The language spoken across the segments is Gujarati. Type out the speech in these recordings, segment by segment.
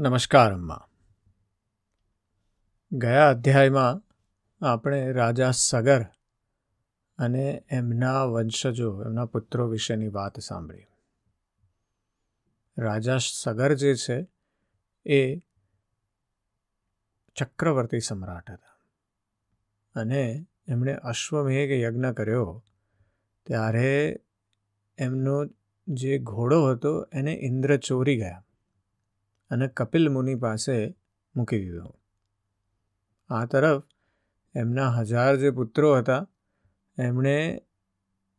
નમસ્કાર, અમ્મા. ગયા અધ્યાયમાં આપણે રાજા સગર અને એમના વંશજો, એમના પુત્રો વિશેની વાત સાંભળી. રાજા સગર જે છે, એ ચક્રવર્તી સમ્રાટ હતા. અને એમણે અશ્વમેઘ યજ્ઞ કર્યો. ત્યારે એમનો જે ઘોડો હતો, એને ઇન્દ્ર ચોરી ગયા. અને કપિલ મુનિ પાસે મૂકી દીધો. આ તરફ એમના હજાર જે પુત્રો હતા, એમણે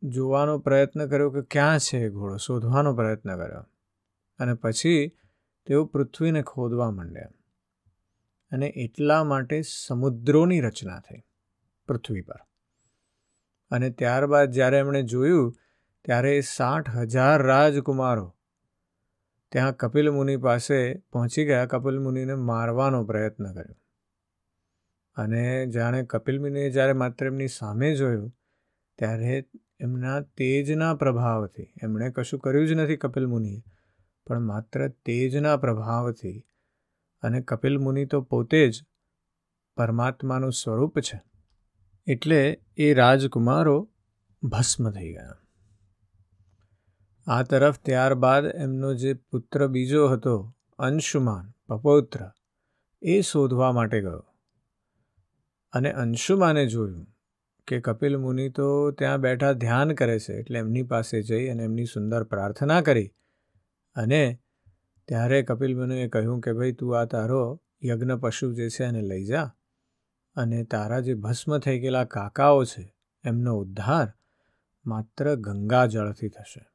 જોવાનો પ્રયત્ન કર્યો કે ક્યાં છે ઘોડો? શોધવાનો પ્રયત્ન કર્યો. અને પછી તેઓ પૃથ્વીને ખોદવા માંડ્યા. અને એટલા માટે સમુદ્રોની રચના થઈ પૃથ્વી પર. અને ત્યારબાદ જ્યારે એમણે જોયું, ત્યારે સાઠ હજાર રાજકુમારો ત્યાં કપિલ મુનિ પાસે પહોંચી ગયા. કપિલ મુનિને મારવાનો પ્રયત્ન કર્યો. અને જાણે કપિલ મુનિએ જ્યારે માત્ર એમની સામે જોયું, ત્યારે એમના તેજના પ્રભાવથી, એમણે કશું કર્યું જ નથી કપિલ મુનિએ, પણ માત્ર તેજના પ્રભાવથી. અને કપિલ મુનિ તો પોતે જ પરમાત્માનું સ્વરૂપ છે. એટલે એ રાજકુમારો ભસ્મ થઈ ગયા. આ તરફ ત્યારબાદ એમનો જે પુત્ર બીજો હતો, અંશુમાન, પપૌત્ર, એ શોધવા માટે ગયો. અને અંશુમાને જોયું કે કપિલ મુનિ તો ત્યાં બેઠા ધ્યાન કરે છે, એટલે એમની પાસે જઈ અને એમની સુંદર પ્રાર્થના કરી. અને ત્યારે કપિલ મુનિએ કહ્યું કે ભાઈ તું આ તારો યજ્ઞ પશુ જે છે એને લઈ જા. અને તારા જે ભસ્મ થઈ ગયેલા કાકાઓ છે, એમનો ઉદ્ધાર માત્ર ગંગા જળથી થશે.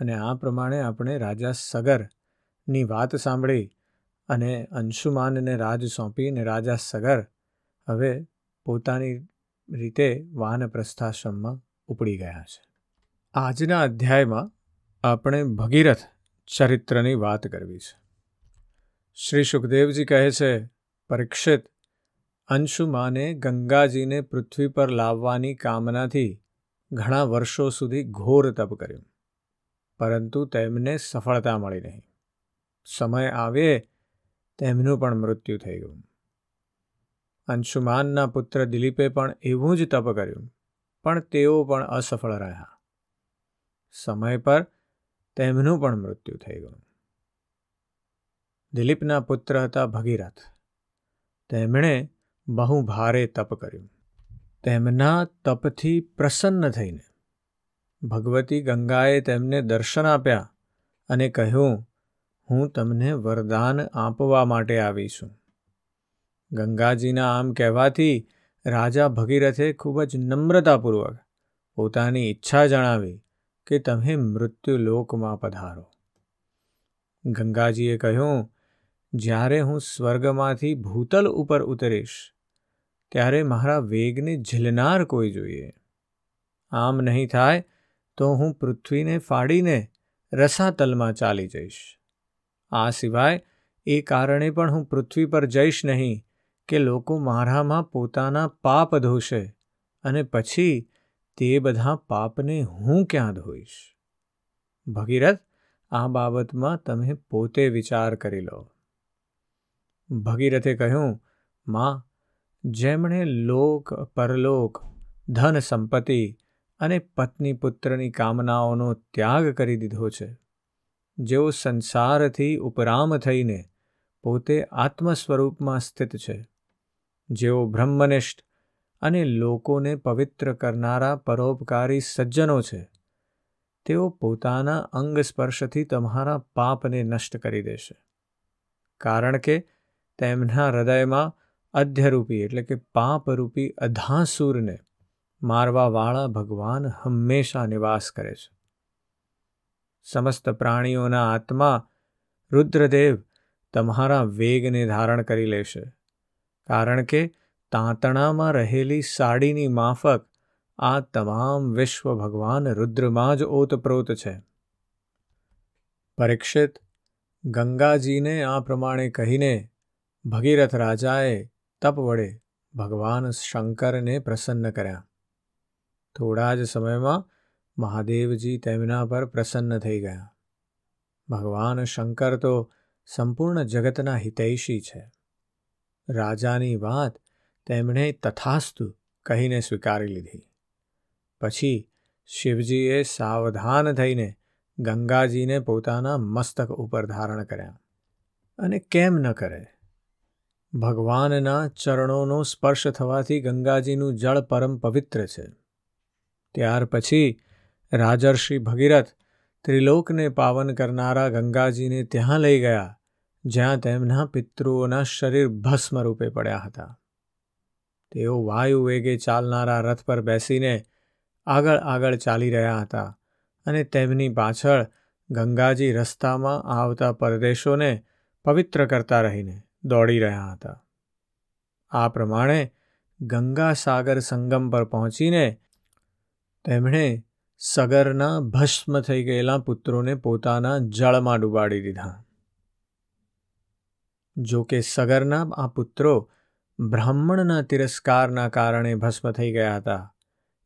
અને આ પ્રમાણે આપણે રાજા સગરની વાત સાંભળી અને અંશુમાનને રાજ સોંપીને રાજા સગર હવે પોતાની રીતે વાનપ્રસ્થાશ્રમમાં ઉપડી ગયા છે. આજના અધ્યાયમાં આપણે ભગીરથ ચરિત્રની વાત કરવી છે. શ્રી સુખદેવજી કહે છે, પરીક્ષિત, અંશુમાને ગંગાજીને પૃથ્વી પર લાવવાની કામનાથી ઘણા વર્ષો સુધી ઘોર તપ કર્યું. પરંતુ તેમને સફળતા મળી નહીં. સમય આવે, તેમનું પણ મૃત્યુ થઈ ગયું. અંશુમાનના પુત્ર દિલીપે પણ એવું જ તપ કર્યું, પણ તેઓ પણ અસફળ રહ્યા. સમય પર તેમનું પણ મૃત્યુ થઈ ગયું. દિલીપના પુત્ર હતા ભગીરથ. તેમણે બહુ ભારે તપ કર્યું. તેમના તપથી પ્રસન્ન થઈને ભગવતી ગંગાએ તેમને દર્શન આપ્યા અને કહ્યું, હું તમને વરદાન આપવા માટે આવી છું ગંગાજીના આમ કહેવાથી રાજા ભગીરથે ખૂબ જ નમ્રતાપૂર્વક પોતાની ઈચ્છા જણાવી કે તમે મૃત્યુલોકમાં પધારો. ગંગાજીએ કહ્યું, જ્યારે હું સ્વર્ગમાંથી ભૂતલ ઉપર ઉતરીશ, ત્યારે મારા વેગને ઝીલનાર કોઈ જોઈએ. આમ નહીં થાય તો હું પૃથ્વીને ફાડીને રસાતલમાં ચાલી જઈશ. આ સિવાય એ કારણે પણ હું પૃથ્વી પર જઈશ નહીં કે લોકો મારામાં પોતાના પાપ ધોશે અને પછી તે બધા પાપને હું ક્યાં ધોઈશ? ભગીરથ, આ બાબતમાં તમે પોતે વિચાર કરી લો. ભગીરથે કહ્યું, માં, જેમણે લોક, પરલોક, ધન સંપત્તિ અને પત્ની પુત્રની કામનાઓનો ત્યાગ કરી દીધો છે. જેઓ સંસારથી ઉપરામ થઈને પોતે આત્મ સ્વરૂપમાં સ્થિત છે. જેઓ બ્રહ્મનિષ્ઠ અને લોકોને પવિત્ર કરનારા પરોપકારી સજ્જનો છે. તેઓ પોતાના અંગ સ્પર્શથી તમારા પાપને નષ્ટ કરી દેશે. કારણ કે તેમના હૃદયમાં અધ્યરૂપી એટલે કે પાપરૂપી અધાસુરને મારવાવાળા ભગવાન હંમેશા નિવાસ કરે છે. સમસ્ત પ્રાણીઓના આત્મા રુદ્રદેવ તમારા વેગને ધારણ કરી લેશે કારણ કે તાંતણામાં રહેલી સાડીની માફક આ તમામ વિશ્વ ભગવાન રુદ્રમાં જ ઓતપ્રોત છે. પરીક્ષિત ગંગાજીને આ પ્રમાણે કહીને ભગીરથ રાજાએ તપ વડે ભગવાન શંકરને પ્રસન્ન કર્યા. થોડા જ સમયમાં મહાદેવજી તેમના પર પ્રસન્ન થઈ ગયા. ભગવાન શંકર તો સંપૂર્ણ જગતના હિતૈષી છે. રાજાની વાત તેમણે તથાસ્તુ કહીને સ્વીકારી લીધી. પછી શિવજીએ સાવધાન થઈને ગંગાજીને પોતાના મસ્તક ઉપર ધારણ કર્યા. અને કેમ ન કરે? ભગવાનના ચરણોનો સ્પર્શ થવાથી ગંગાજીનું જળ પરમ પવિત્ર છે. ત્યાર પછી રાજર્ષિ ભગીરથ ત્રિલોકને પાવન કરનારા ગંગાજીને ત્યાં લઈ ગયા, જ્યાં તેમના પિતૃઓના શરીર ભસ્મ રૂપે પડ્યા હતા. તેઓ વાયુ વેગે ચાલનારા રથ પર બેસીને આગળ આગળ ચાલી રહ્યા હતા અને તેમની પાછળ ગંગાજી રસ્તામાં આવતા પરદેશોને પવિત્ર કરતા રહીને દોડી રહ્યા હતા. આ પ્રમાણે ગંગા સાગર સંગમ પર પહોંચીને તેમણે સગરના ભસ્મ થઈ ગયેલા પુત્રોને પોતાના જળમાં ડૂબાડી દીધા. જો કે સગરના આ પુત્રો બ્રાહ્મણના તિરસ્કારના કારણે ભસ્મ થઈ ગયા હતા.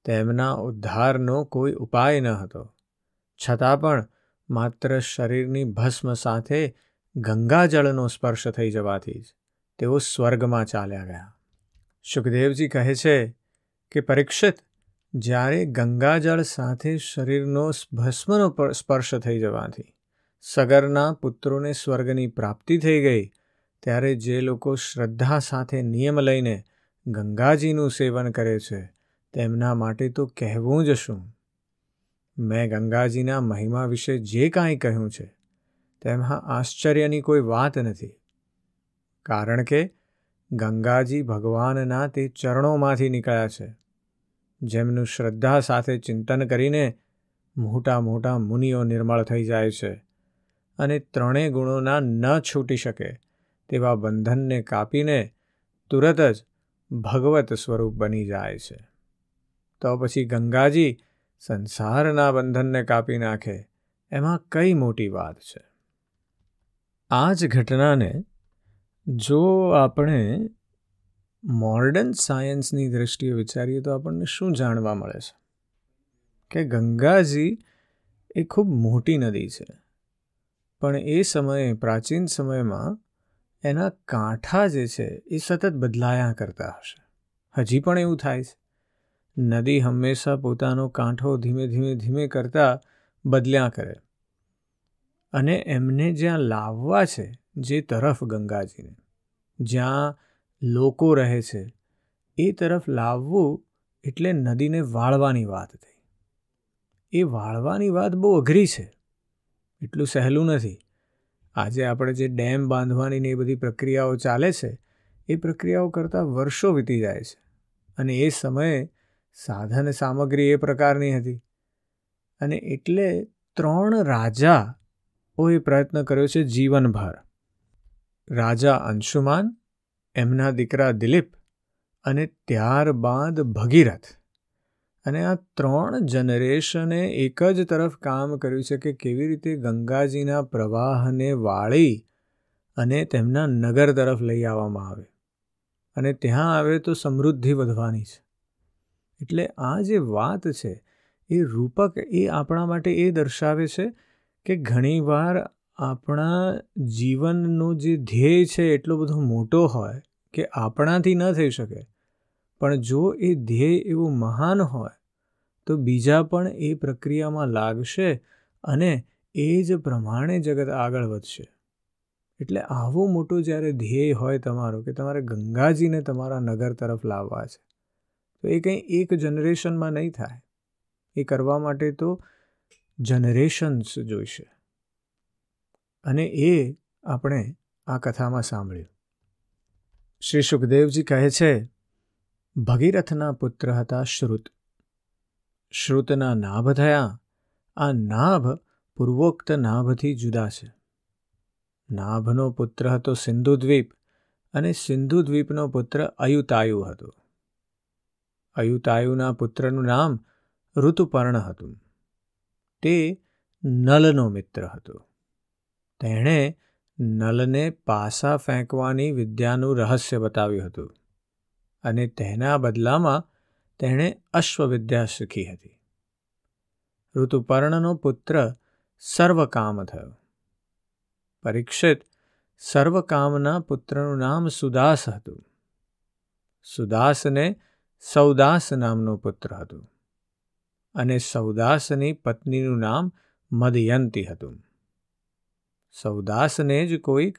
તેમના ઉદ્ધારનો કોઈ ઉપાય ન હતો. છતાં પણ માત્ર શરીરની ભસ્મ સાથે ગંગાજળનો સ્પર્શ થઈ જવાથી જ તેઓ સ્વર્ગમાં ચાલ્યા ગયા. સુખદેવજી કહે છે કે પરીક્ષિત જ્યારે ગંગાજળ સાથે શરીરનો ભસ્મનો સ્પર્શ થઈ જવાથી સગરના પુત્રોને સ્વર્ગની પ્રાપ્તિ થઈ ગઈ, ત્યારે જે લોકો શ્રદ્ધા સાથે નિયમ લઈને ગંગાજીનું સેવન કરે છે, તેમના માટે તો કહેવું જ શું? મેં ગંગાજીના મહિમા વિશે જે કાંઈ કહ્યું છે, તેમાં આશ્ચર્યની કોઈ વાત નથી. કારણ કે ગંગાજી ભગવાનના તે ચરણોમાંથી નીકળ્યા છે. જેમનું શ્રદ્ધા સાથે ચિંતન કરીને મોટા મોટા મુનિઓ નિર્મળ થઈ જાય છે અને ત્રણેય ગુણોના ન છૂટી શકે તેવા બંધનને કાપીને તુરત જ ભગવત સ્વરૂપ બની જાય છે. તો પછી ગંગાજી સંસારના બંધનને કાપી નાખે એમાં કઈ મોટી વાત છે? આ જ ઘટનાને જો આપણે મોર્ડન સાયન્સની દૃષ્ટિએ વિચારીએ તો આપણને શું જાણવા મળે છે? કે ગંગાજી એ ખૂબ મોટી નદી છે. પણ એ સમયે, પ્રાચીન સમયમાં એના કાંઠા જે છે એ સતત બદલાયા કરતા હશે. હજી પણ એવું થાય છે. નદી હંમેશા પોતાનો કાંઠો ધીમે ધીમે ધીમે કરતાં બદલ્યા કરે. અને એમને જ્યાં લાવવા છે, જે તરફ ગંગાજીને, જ્યાં લોકો રહે છે, એ તરફ લાવવું એટલે નદીને વાળવાની વાત થઈ. એ વાળવાની વાત બહુ અઘરી છે, એટલું સહેલું નથી. આજે આપણે જે ડેમ બાંધવાની ને એ બધી પ્રક્રિયાઓ ચાલે છે, એ પ્રક્રિયાઓ કરતાં વર્ષો વીતી જાય છે અને એ સમયે સાધન સામગ્રી એ પ્રકારની હતી. અને એટલે ત્રણ રાજાઓએ પ્રયત્ન કર્યો છે જીવનભર. રાજા અંશુમાન એમના દીકરા દિલીપ અને ત્યારબાદ ભગીરથ. અને આ ત્રણ જનરેશને એક જ તરફ કામ કર્યું છે કે કેવી રીતે ગંગાજીના પ્રવાહને વાળી અને તેમના નગર તરફ લઈ આવવામાં આવે. અને ત્યાં આવે તો સમૃદ્ધિ વધવાની છે. એટલે આ જે વાત છે, એ રૂપક એ આપણા માટે એ દર્શાવે છે કે ઘણીવાર આપણા જીવનનો જે ધ્યેય છે, એટલો બધો મોટો હોય કે આપણાથી ન થઈ શકે. પણ જો એ ધ્યેય એવું મહાન હોય, તો બીજા પણ એ પ્રક્રિયામાં લાગશે અને એ જ પ્રમાણે જગત આગળ વધશે. એટલે આવો મોટો જ્યારે ધ્યેય હોય તમારો કે તમારે ગંગાજીને તમારા નગર તરફ લાવવા છે, તો એ કંઈ એક જનરેશનમાં નહીં થાય. એ કરવા માટે તો જનરેશન્સ જોઈશે. અને એ આપણે આ કથામાં સાંભળ્યું. શ્રી સુખદેવજી કહે છે, ભગીરથના પુત્ર હતા શ્રુત. શ્રુતના નાભ થયા. આ નાભ પૂર્વોક્ત નાભથી જુદા છે. નાભનો પુત્ર હતો સિંધુદ્વીપ અને સિંધુદ્વીપનો પુત્ર અયુતાયુ હતો. અયુતાયુના પુત્રનું નામ ઋતુપર્ણ હતું. તે નલનો મિત્ર હતો. તેણે નલને પાસા ફેંકવાની વિદ્યાનું રહસ્ય બતાવ્યું હતું અને તેના બદલામાં તેણે અશ્વવિદ્યા શીખી હતી. ઋતુપર્ણનો પુત્ર સર્વકામ થયો. પરીક્ષિત સર્વકામના પુત્રનું નામ સુદાસ હતું. સુદાસને સૌદાસ નામનો પુત્ર હતું અને સૌદાસની પત્નીનું નામ મદયંતી હતું. સૌદાસને જ કોઈક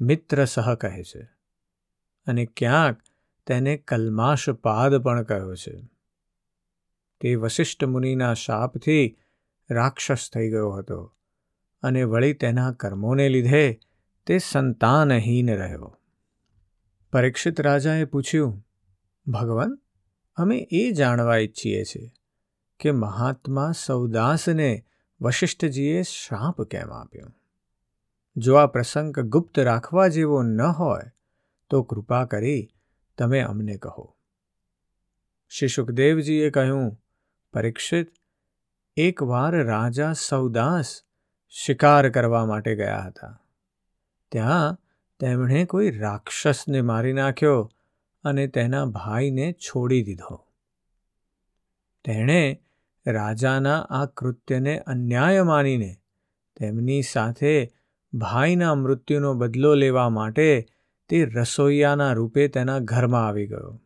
મિત્ર સહ કહે છે અને ક્યાંક તેને કલ્માશપાદ પણ કહ્યો છે. તે વશિષ્ઠ મુનિના શાપથી રાક્ષસ થઈ ગયો હતો અને વળી તેના કર્મોને લીધે તે સંતાનહીન રહ્યો. પરીક્ષિત રાજાએ પૂછ્યું, ભગવાન, અમે એ જાણવા ઈચ્છીએ છીએ કે મહાત્મા સૌદાસને વશિષ્ઠજીએ શ્રાપ કેમ આપ્યો? જો આ પ્રસંગ ગુપ્ત રાખવા જેવો ન હોય, તો કૃપા કરી તમે અમને કહો. શ્રી સુખદેવજીએ કહ્યું, પરીક્ષિત એકવાર રાજા સૌદાસ શિકાર કરવા માટે ગયા હતા. ત્યાં તેમણે કોઈ રાક્ષસને મારી નાખ્યો અને તેના ભાઈને છોડી દીધો. તેણે રાજાના આ કૃત્યને અન્યાય માનીને તેમની સાથે ભાઈના મૃત્યુનો બદલો લેવા માટે તે રસોઈયાના રૂપે તેના ઘરમાં આવી ગયો.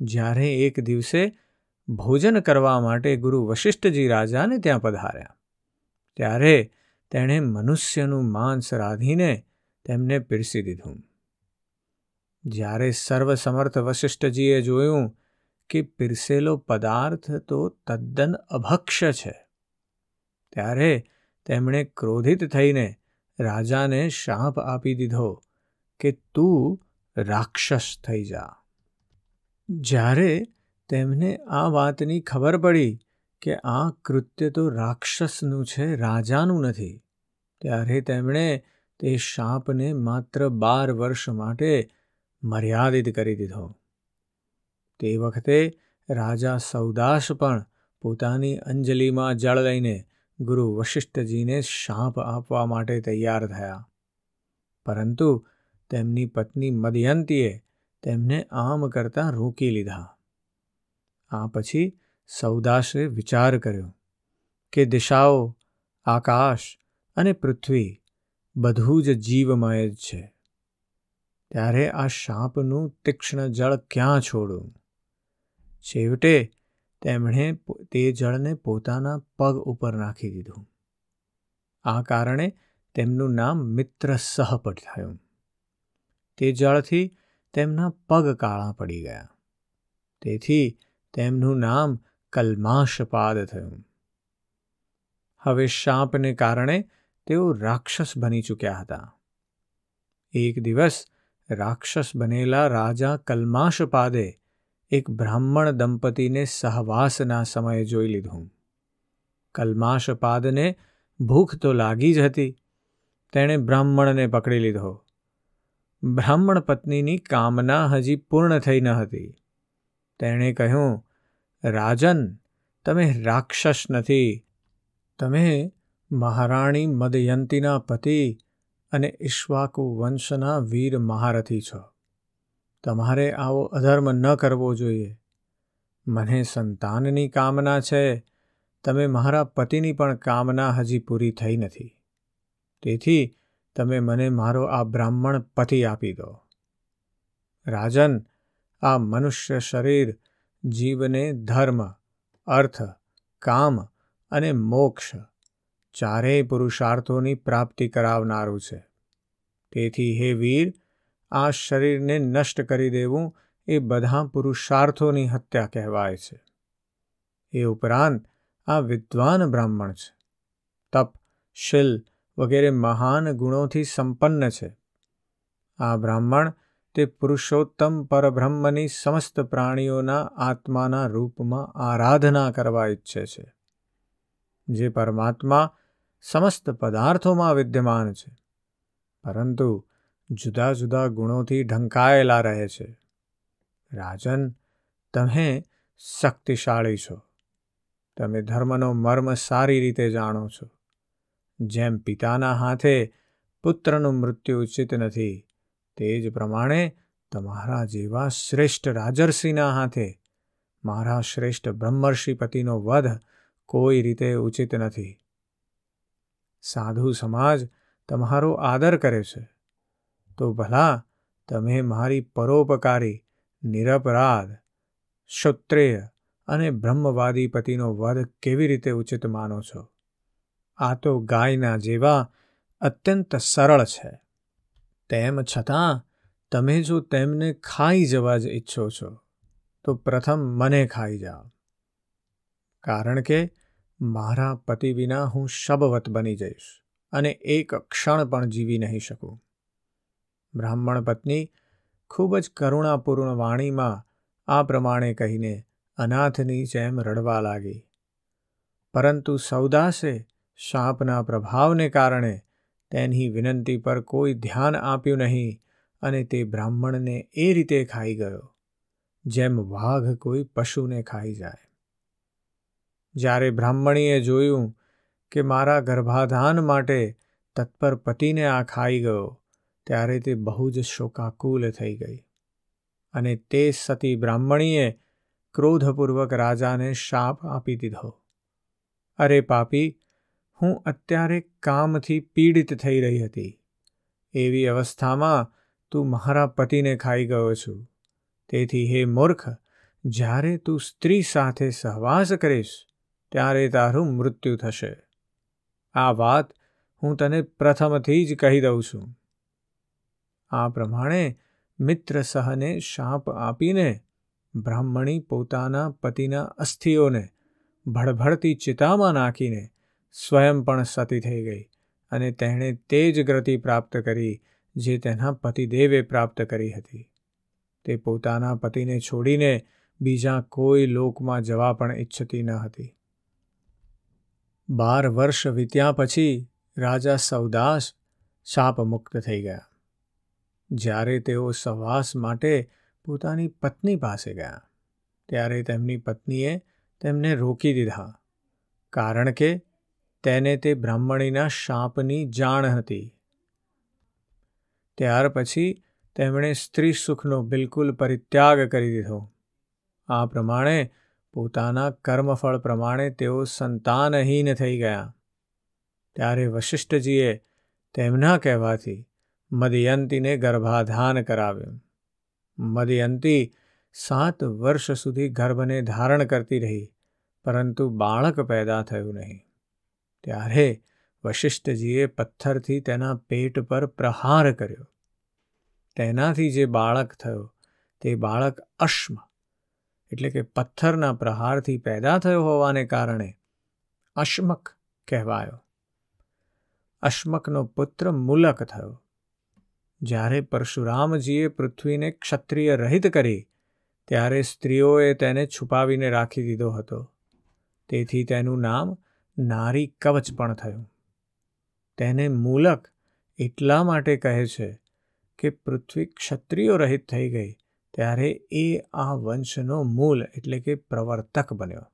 જ્યારે એક દિવસે ભોજન કરવા માટે ગુરુ વશિષ્ઠજી રાજાને ત્યાં પધાર્યા. ત્યારે તેણે મનુષ્યનું માંસ રાંધીને તેમને પીરસી દીધું. જ્યારે સર્વસમર્થ વશિષ્ઠજીએ જોયું કે પીરસેલો પદાર્થ તો તદ્દન અભક્ષ્ય છે, ત્યારે તેમણે ક્રોધિત થઈને રાજાને શાપ આપી દીધો કે તું રાક્ષસ થઈ જા. જ્યારે તેમને આ વાતની ખબર પડી કે આ કૃત્ય તો રાક્ષસનું છે, રાજાનું નથી, ત્યારે તેમણે તે શાપને માત્ર બાર વર્ષ માટે મર્યાદિત કરી દીધો. તે વખતે રાજા સૌદાસ પણ પોતાની અંજલિમાં જળ લઈને ગુરુ વશિષ્ઠજીને શાપ આપવા માટે તૈયાર થયા. પરંતુ તેમની પત્ની મદયંતીએ તેમને આમ કરતા રોકી લીધા. આ પછી સૌદાસે વિચાર કર્યો કે દિશાઓ, આકાશ અને પૃથ્વી બધું જ જીવમય જ છે. ત્યારે આ શાપનું તીક્ષ્ણ જળ ક્યાં છોડું? છેવટે તેમણે તે જળને પોતાના પગ ઉપર નાખી દીધું. આ કારણે તેમનું નામ મિત્ર સહપટ થયું. તે જળથી તેમના પગ કાળા પડી ગયા. તેથી તેમનું નામ કલ્માશપાદ થયું. હવે શાપને કારણે તેઓ રાક્ષસ બની ચૂક્યા હતા. એક દિવસ રાક્ષસ બનેલા રાજા કલ્માશપાદે એક બ્રાહ્મણ દંપતીને સહવાસના સમયે જોઈ લીધું. કલ્માશપાદને ભૂખ તો લાગી જ હતી. તેણે બ્રાહ્મણને પકડી લીધો. બ્રાહ્મણ પત્નીની કામના હજી પૂર્ણ થઈ ન હતી. તેણે કહ્યું, રાજન, તમે રાક્ષસ નથી. તમે મહારાણી મદયંતીના પતિ અને ઈશ્વાકુ વંશના વીર મહારથી છો. તમારે આવો અધર્મ ન કરવો જોઈએ. મને સંતાનની કામના છે. તમે મારા પતિની પણ કામના હજી પૂરી થઈ નથી. તેથી તમે મને મારો આ બ્રાહ્મણ પતિ આપી દો. રાજન, આ મનુષ્ય શરીર, જીવને ધર્મ, અર્થ, કામ અને મોક્ષ ચારેય પુરુષાર્થોની પ્રાપ્તિ કરાવનારું છે. તેથી હે વીર આ શરીરને નષ્ટ કરી દેવું એ બધા પુરુષાર્થોની હત્યા કહેવાય છે. એ ઉપરાંત આ વિદ્વાન બ્રાહ્મણ છે. તપ, શિલ વગેરે મહાન ગુણોથી સંપન્ન છે. આ બ્રાહ્મણ તે પુરુષોત્તમ પરબ્રહ્મની સમસ્ત પ્રાણીઓના આત્માના રૂપમાં આરાધના કરવા ઈચ્છે છે. જે પરમાત્મા સમસ્ત પદાર્થોમાં વિદ્યમાન છે. પરંતુ જુદા જુદા ગુણોથી ઢંકાયેલા રહે છે. રાજન, તમે શક્તિશાળી છો. તમે ધર્મનો મર્મ સારી રીતે જાણો છો. જેમ પિતાના હાથે પુત્રનું મૃત્યુ ઉચિત નથી, તે જ પ્રમાણે તમારા જેવા શ્રેષ્ઠ રાજર્ષિના હાથે, મારા શ્રેષ્ઠ બ્રહ્મર્ષિપતિનો વધ કોઈ રીતે ઉચિત નથી. સાધુ સમાજ તમારો આદર કરે છે. તો ભલા, તમે મારી પરોપકારી, નિરપરાધ, ક્ષત્રેય અને બ્રહ્મવાદી પતિનો વધ કેવી રીતે ઉચિત માનો છો? આ તો ગાયના જેવા અત્યંત સરળ છે. તેમ છતાં, તમે જો તેમને ખાઈ જવા જ ઈચ્છો છો, તો પ્રથમ મને ખાઈ જાઓ. કારણ કે, મારા પતિ વિના હું શબવત બની જઈશ અને એક ક્ષણ પણ જીવી નહીં શકું. બ્રાહ્મણ પત્ની ખૂબ જ કરુણાપૂર્ણ વાણીમાં આ પ્રમાણે કહીને અનાથની જેમ રડવા લાગી. પરંતુ સૌદાસે શાપના પ્રભાવને કારણે તેની વિનંતી પર કોઈ ધ્યાન આપ્યું નહીં અને તે બ્રાહ્મણને એ રીતે ખાઈ ગયો, જેમ વાઘ કોઈ પશુને ખાઈ જાય. જ્યારે બ્રાહ્મણીએ જોયું કે મારા ગર્ભાધાન માટે તત્પર પતિને આ ખાઈ ગયો ત્યારે તે બહુ જ શોકાકુલ થઈ ગઈ અને તે સતી બ્રાહ્મણીએ ક્રોધપૂર્વક રાજાને શાપ આપી દીધો. અરે પાપી, હું અત્યારે કામથી પીડિત થઈ રહી હતી. એવી અવસ્થામાં તું મારા પતિને ખાઈ ગયો છું. તેથી હે મૂર્ખ, જ્યારે તું સ્ત્રી સાથે સહવાસ કરીશ, ત્યારે તારું મૃત્યુ થશે. આ વાત હું તને પ્રથમથી જ કહી દઉં છું. આ પ્રમાણે મિત્ર સહને શાપ આપીને બ્રાહ્મણી પોતાના પતિના અસ્થિઓને ભડભડતી ચિતામાં નાખીને સ્વયં પણ સતી થઈ ગઈ અને તેણે તે જ ગતિ પ્રાપ્ત કરી જે તેના પતિદેવે પ્રાપ્ત કરી હતી. તે પોતાના પતિને છોડીને બીજા કોઈ લોકમાં જવા પણ ઈચ્છતી ન હતી. બાર વર્ષ વીત્યા પછી રાજા સૌદાસ શાપમુક્ત થઈ ગયા. જ્યારે તેઓ સવાસ માટે પોતાની પત્ની પાસે ગયા, ત્યારે તેમની પત્નીએ તેમને રોકી દીધા, કારણ કે તેને તે બ્રાહ્મણીના શાપની જાણ હતી. ત્યાર પછી તેમણે સ્ત્રી સુખનો બિલકુલ પરિત્યાગ કરી દીધો. આ પ્રમાણે પોતાના કર્મફળ પ્રમાણે તેઓ સંતાનહીન થઈ ગયા. ત્યારે વશિષ્ઠજીએ તેમના કહેવાથી મદયંતીને ગર્ભાધાન કરાવ્યું. મદયંતી સાત વર્ષ સુધી ગર્ભને ધારણ કરતી રહી, પરંતુ બાળક પેદા થયું નહીં. ત્યારે વશિષ્ઠજીએ પથ્થરથી તેના પેટ પર પ્રહાર કર્યો. તેનાથી જે બાળક થયો, તે બાળક અશ્મ, એટલે કે પથ્થરના પ્રહારથી પેદા થયો હોવાને કારણે અશ્મક કહેવાયો. અશ્મકનો પુત્ર મુલક થયો. જ્યારે પરશુરામજીએ પૃથ્વીને ક્ષત્રિય રહિત કરી, ત્યારે સ્ત્રીઓએ તેને છુપાવીને રાખી દીધો હતો. તેથી તેનું નામ નારી કવચ પણ થયું. તેને મૂલક એટલા માટે કહે છે કે પૃથ્વી ક્ષત્રિયો રહિત થઈ ગઈ, ત્યારે એ આ વંશનો મૂલ એટલે કે પ્રવર્તક બન્યો.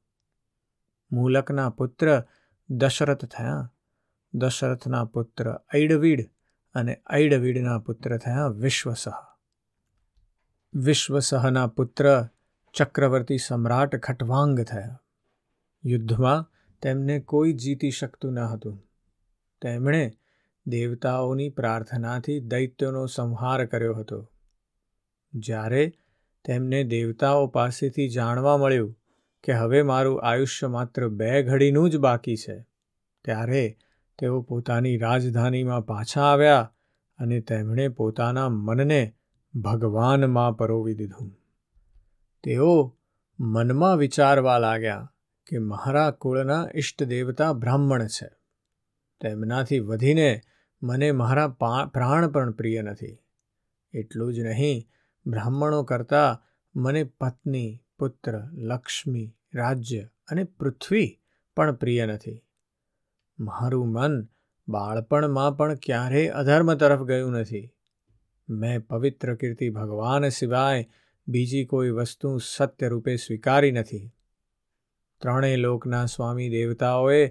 મૂલકના પુત્ર દશરથ થયા. દશરથના પુત્ર ઐડવીડ અને ઐડવીડના પુત્ર થયા વિશ્વસહ. વિશ્વસહના પુત્ર ચક્રવર્તી સમ્રાટ ખટવાંગ થયા. યુદ્ધમાં તેમને કોઈ જીતી શકતું ન હતું. તેમણે દેવતાઓની પ્રાર્થનાથી દૈત્યોનો સંહાર કર્યો હતો. જ્યારે તેમને દેવતાઓ પાસેથી જાણવા મળ્યું કે હવે મારું આયુષ્ય માત્ર બે ઘડીનું જ બાકી છે, ત્યારે તેઓ પોતાની રાજધાનીમાં પાછા આવ્યા અને તેમણે પોતાના મનને ભગવાનમાં પરોવી દીધું. તેઓ મનમાં વિચારવા લાગ્યા કે મારા કુળના ઇષ્ટ દેવતા બ્રાહ્મણ છે. તેમનાથી વધીને મને મારા પ્રાણ પણ પ્રિય નથી. એટલું જ નહીં, બ્રાહ્મણો કરતાં મને પત્ની, પુત્ર, લક્ષ્મી, રાજ્ય અને પૃથ્વી પણ પ્રિય નથી. મારું મન બાળપણમાં પણ ક્યારેય અધર્મ તરફ ગયું નથી. મેં પવિત્ર કીર્તિ ભગવાન સિવાય બીજી કોઈ વસ્તુ સત્ય રૂપે સ્વીકારી નથી. ત્રણેય લોકના સ્વામી દેવતાઓએ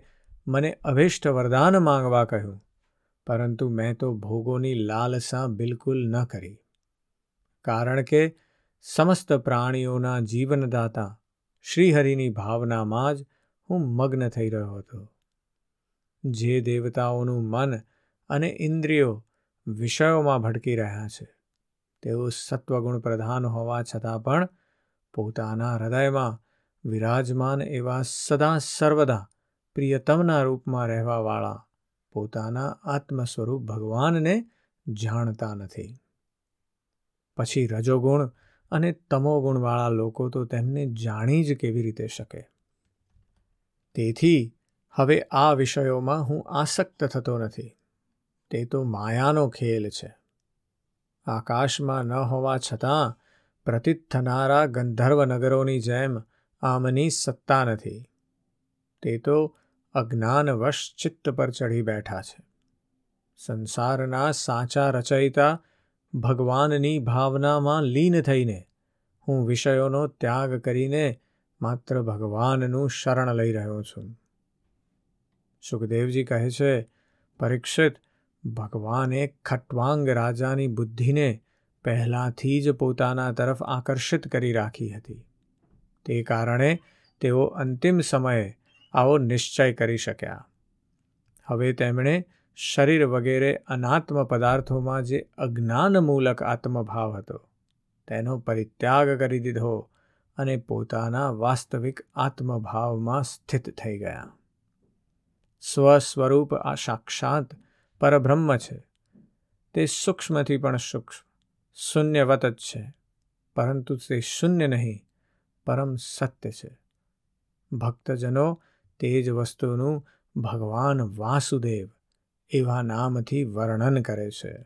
મને અભિષ્ટ વરદાન માંગવા કહ્યું, પરંતુ મેં તો ભોગોની લાલસા બિલકુલ ન કરી. કારણ કે સમસ્ત પ્રાણીઓના જીવનદાતા શ્રીહરિની ભાવનામાં જ હું મગ્ન થઈ રહ્યો હતો. જે દેવતાઓનું મન અને ઇન્દ્રિયો વિષયોમાં ભટકી રહ્યા છે. તેઓ સત્વગુણ પ્રધાન હોવા છતાં પણ પોતાના હૃદયમાં વિરાજમાન એવા સદા સર્વદા પ્રિયતમના રૂપમાં રહેવાવાળા પોતાના આત્મ સ્વરૂપ ભગવાનને જાણતા નથી. પછી રજોગુણ અને તમોગુણવાળા લોકો તો તેમને જાણી જ કેવી રીતે શકે. તેથી હવે આ વિષયોમાં હું આસક્ત થતો નથી. તે તો માયાનો ખેલ છે. આકાશમાં ન હોવા છતાં પ્રતીત થનારા ગંધર્વ નગરોની જેમ આમની સત્તા નથી. તે તો અજ્ઞાનવશ ચિત્ત પર ચઢી બેઠા છે. સંસારના સાચા રચયિતા ભગવાનની ભાવનામાં લીન થઈને હું વિષયોનો ત્યાગ કરીને માત્ર ભગવાનનું શરણ લઈ રહ્યો છું. સુખદેવજી કહે છે, પરીક્ષિત, ભગવાને ખટવાંગ રાજાની બુદ્ધિને પહેલાંથી જ પોતાના તરફ આકર્ષિત કરી રાખી હતી. તે કારણે તેઓ અંતિમ સમયે આવો નિશ્ચય કરી શક્યા. હવે તેમણે શરીર વગેરે અનાત્મ પદાર્થોમાં જે અજ્ઞાનમૂલક આત્મભાવ હતો, તેનો પરિત્યાગ કરી દીધો અને પોતાના વાસ્તવિક આત્મભાવમાં સ્થિત થઈ ગયા. સ્વસ્વરૂપ આ સાક્ષાત પરબ્રહ્મ છે. તે સૂક્ષ્મથી પણ સૂક્ષ્મ, શૂન્યવત જ છે, પરંતુ તે શૂન્ય નહીં, પરમ સત્ય છે. ભક્તજનો તે જ વસ્તુનું ભગવાન વાસુદેવ એવા નામથી વર્ણન કરે છે.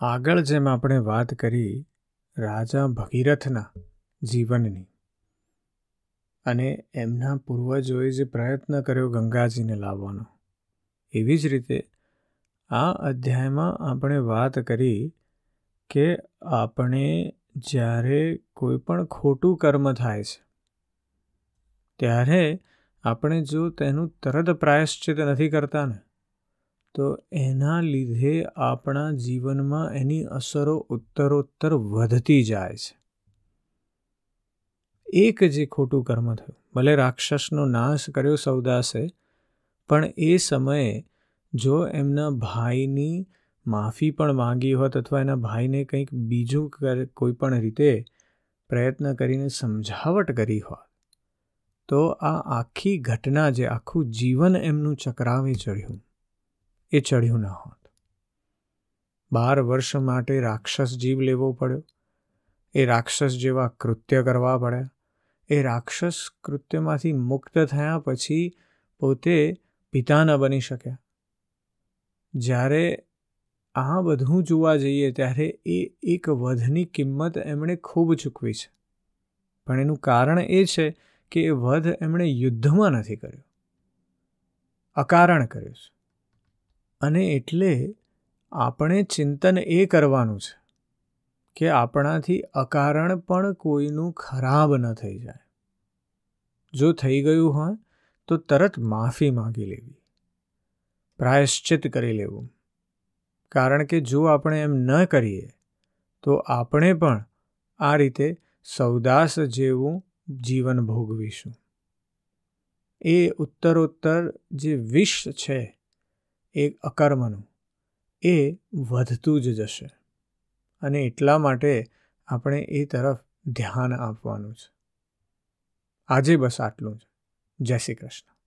આગળ જેમ આપણે વાત કરી રાજા ભગીરથના જીવનની અને એમના પૂર્વજોએ જે પ્રયત્ન કર્યો ગંગાજીને લાવવાનો. એવી જ રીતે આ અધ્યાયમાં આપણે વાત કરી કે આપણે જ્યારે કોઈ પણ ખોટું કર્મ થાય છે, ત્યારે આપણે જો તેનું તરત પ્રાયશ્ચિત નથી કરતા ને, તો એના લીધે આપણા જીવનમાં એની અસરો ઉત્તરોત્તર વધતી જાય છે. એક જે ખોટું કર્મ થયું. ભલે રાક્ષસનો નાશ કર્યો સૌદાસે, પણ એ સમયે જો એમના ભાઈની માફી પણ માંગી હોત અથવા એના ભાઈને કંઈક બીજું કોઈ પણ રીતે પ્રયત્ન કરીને સમજાવટ કરી હોત, તો આ આખી ઘટના જે આખું જીવન એમનું ચક્રાવે ચડ્યું, એ ચડ્યું ન હોત. બાર વર્ષ માટે રાક્ષસ જીવ લેવો પડ્યો. એ રાક્ષસ જેવા કૃત્ય કરવા પડ્યા. એ રાક્ષસ કૃત્યમાંથી મુક્ત થયા પછી પોતે પિતા ન બની શક્યા. જ્યારે આ બધું જોવા જઈએ ત્યારે એ એક વધની કિંમત એમણે ખૂબ ચૂકવી છે. પણ એનું કારણ એ છે કે એ વધ એમણે યુદ્ધમાં નથી કર્યો. અકારણ કર્યું છે. અને એટલે આપણે ચિંતન એ કરવાનું છે. કે આપણાથી અકારણ પણ કોઈનું ખરાબ ન થઈ જાય. જો થઈ ગયું હોય, તો તરત માફી માગી લેવી. પ્રાયશ્ચિત કરી લેવું. કારણ કે જો આપણે એમ ન કરીએ, તો આપણે પણ આ રીતે સૌદાસ જેવું જીવન ભોગવીશું. એ ઉત્તરોત્તર જે વિષ છે, એ અકર્મનું, એ વધતું જ જશે. અને એટલા માટે આપણે એ તરફ ધ્યાન આપવાનું છે. આજે બસ આટલું જ. જય શ્રી કૃષ્ણ.